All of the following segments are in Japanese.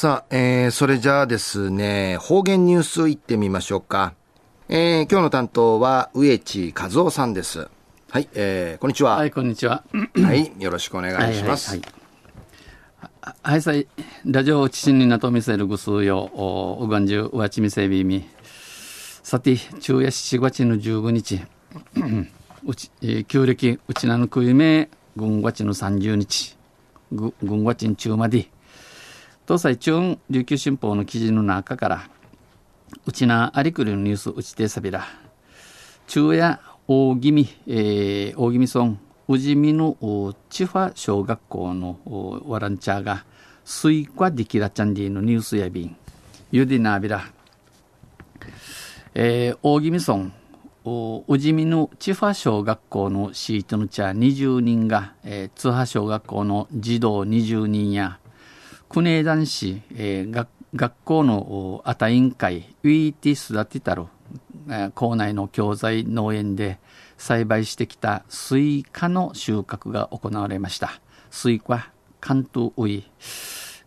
さあ、えー、それじゃあですね、方言ニュースいってみましょうか。えー、今日の担当は植地和夫さんです。はい、えー、こんにちは。はい、こんにちは。はい、よろしくお願いします。はいはい、さい、ラジオ父になと見せるぐすうよ、おがんじゅうわちみせびみ。さて、昼夜七月の十五日、うち、えー、旧暦、うちなぬくいめ、軍月の三十日、軍月ん中まで、東西中琉球新報の記事の中から、うちなありくりのニュースうちてさびら、昼夜大宜味、えー、大宜味村、宇治美の千葉小学校のワランチャーが、スイカディキラチャンディのニュースやびん、ゆでなびら、えー、大宜味村、宇治美の千葉小学校のシートの茶20人が、えー、津波小学校の児童20人や、国枝男子、えー、学学校のあた委員会、ウィーティ育てたる、えー、校内の教材農園で栽培してきたスイカの収穫が行われました。スイカ、関東ウイ、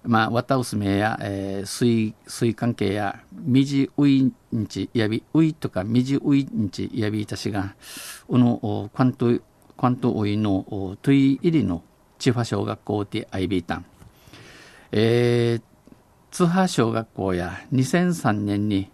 まあ、わたうすめや、えー、水、水関係や、みじういんちやび、ういとかみじういんちやびいたしが、うの、関東、関東ウイの、とい入りの、千葉小学校であいびいたん。えー、津波小学校や2003年に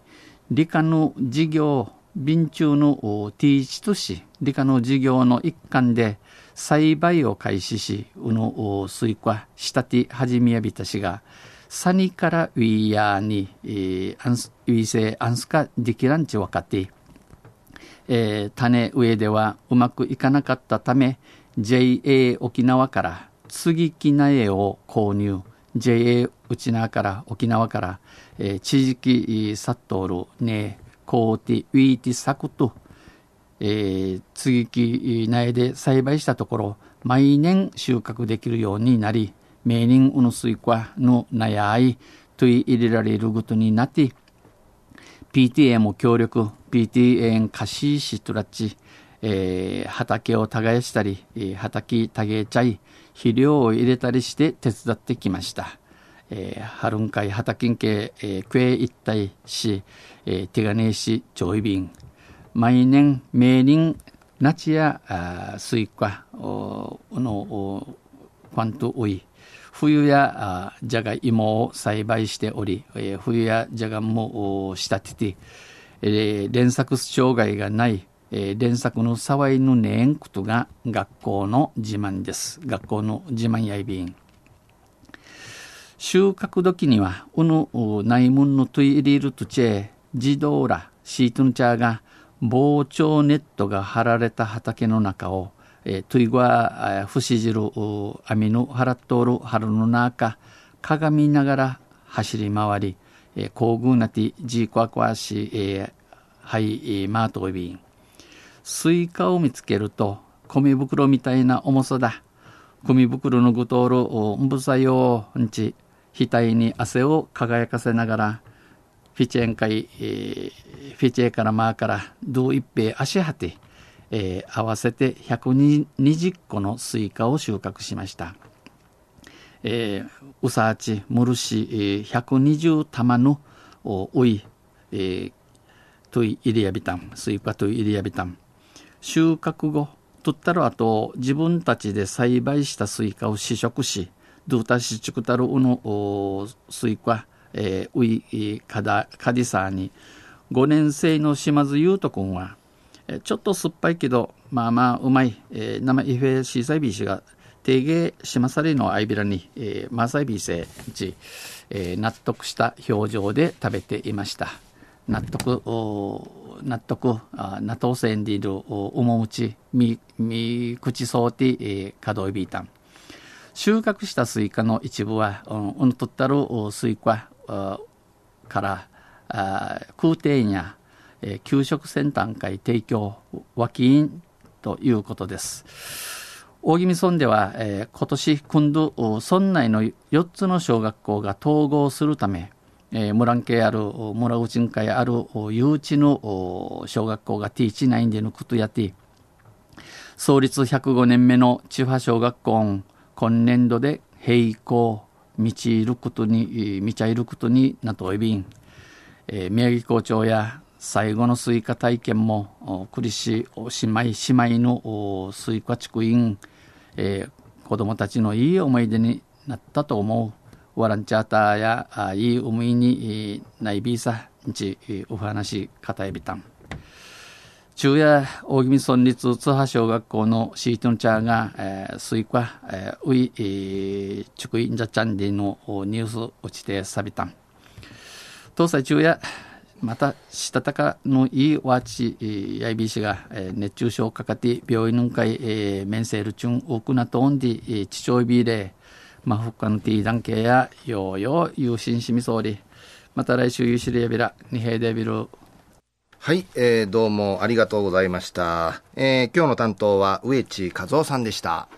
理科の授業便中のティーチとし理科の授業の一環で栽培を開始しうのスイカしたて始めやびたしがサニからウィーヤーに、えー、アンスウィーセアンスカディキランチ分かって、えー、種植えではうまくいかなかったため JA 沖縄から継ぎ木苗を購入。JA 内縄から沖縄から、えー、地域サットールねコーティウィーティサクと、えー、接ぎ木苗で栽培したところ毎年収穫できるようになりメーニンウのスイカのなやいと入れられることになって PTA も協力 PTA 貸ししとらっち、えー、畑を耕したり、えー、畑耕ちゃい肥料を入れたりして手伝ってきました。えー、春んかい畑んけ、えー、クエ一体し、えー、手がねえし、上位便。毎年、明年、夏や、あスイカ、おの、おファントウイ。冬やじゃがいもを栽培しており、えー、冬やじゃがも仕立てて、えー、連作障害がないえー、連作の沢いぬねえんことが学校の自慢です。学校の自慢やいびん。収穫時には、うぬ内門のトイリルトチェ、自動らシートのチャーが防鳥ネットが張られた畑の中を、えー、トイゴアふしじる網の払っとる春の中、鏡ながら走り回り、えー、工具なてじーこわこわし、えー、はい、えー、マートウビン。スイカを見つけると、米袋みたいな重さだ。米袋のぐとおるんぶさよんち、額に汗を輝かせながら、フィチェン会、えー、フィチェからマーから、どう一平足はて、えー、合わせて120個のスイカを収穫しました。えー、うさあち、むるし、えー、120玉のおい、えー、トイイリアビタン、スイカトイイリアビタン、収穫後、取ったらあと自分たちで栽培したスイカを試食し、ドゥータシチクタルウのスイカ、えー、ウイカダカディサーに、5年生の島津優斗君は、え、ちょっと酸っぱいけど、まあまあうまい、えー、生イフェシーサイビー氏が、定芸しまされのアイビラに、えー、マーサイビーセち、えー、納得した表情で食べていました。納得、納得、納豆せんでいる、おもむち、み、み、口そうて、えー、ドイビータン。収穫したスイカの一部は、うん、とったるスイカから、あ空挺や、えー、給食先端会提供、脇員ということです。大宜味村では、えー、今年、今度、村内の4つの小学校が統合するため、えー、村んけある村内ん会ある誘致の小学校が T19 でのことやって創立105年目の千葉小学校今年度で閉校道いることに、道いることになといびん、えー、宮城校長や最後のスイカ体験も、栗市姉妹姉妹のスイカ地区員、えー、子供たちのいい思い出になったと思う。ワランチャーターやあいい思いにないビーサんちお話語えびたん。中夜大宜味村立津波小学校のシートンチャーが、えー、スイカ、えー、ウイ、えー、チュクインジャチャンディのニュース落ちてさびたん。東西中夜またしたたかのいいわちやいびしが、えー、熱中症かかって病院の会、えー、メンセールチュン多くなとんで、えー、ちちょいびれまあ、ほかのティーダンケやようよう有心しみ総理また来週ゆしりやびらにへいでびるはい、えー、どうもありがとうございました。えー、今日の担当は植地和夫さんでした。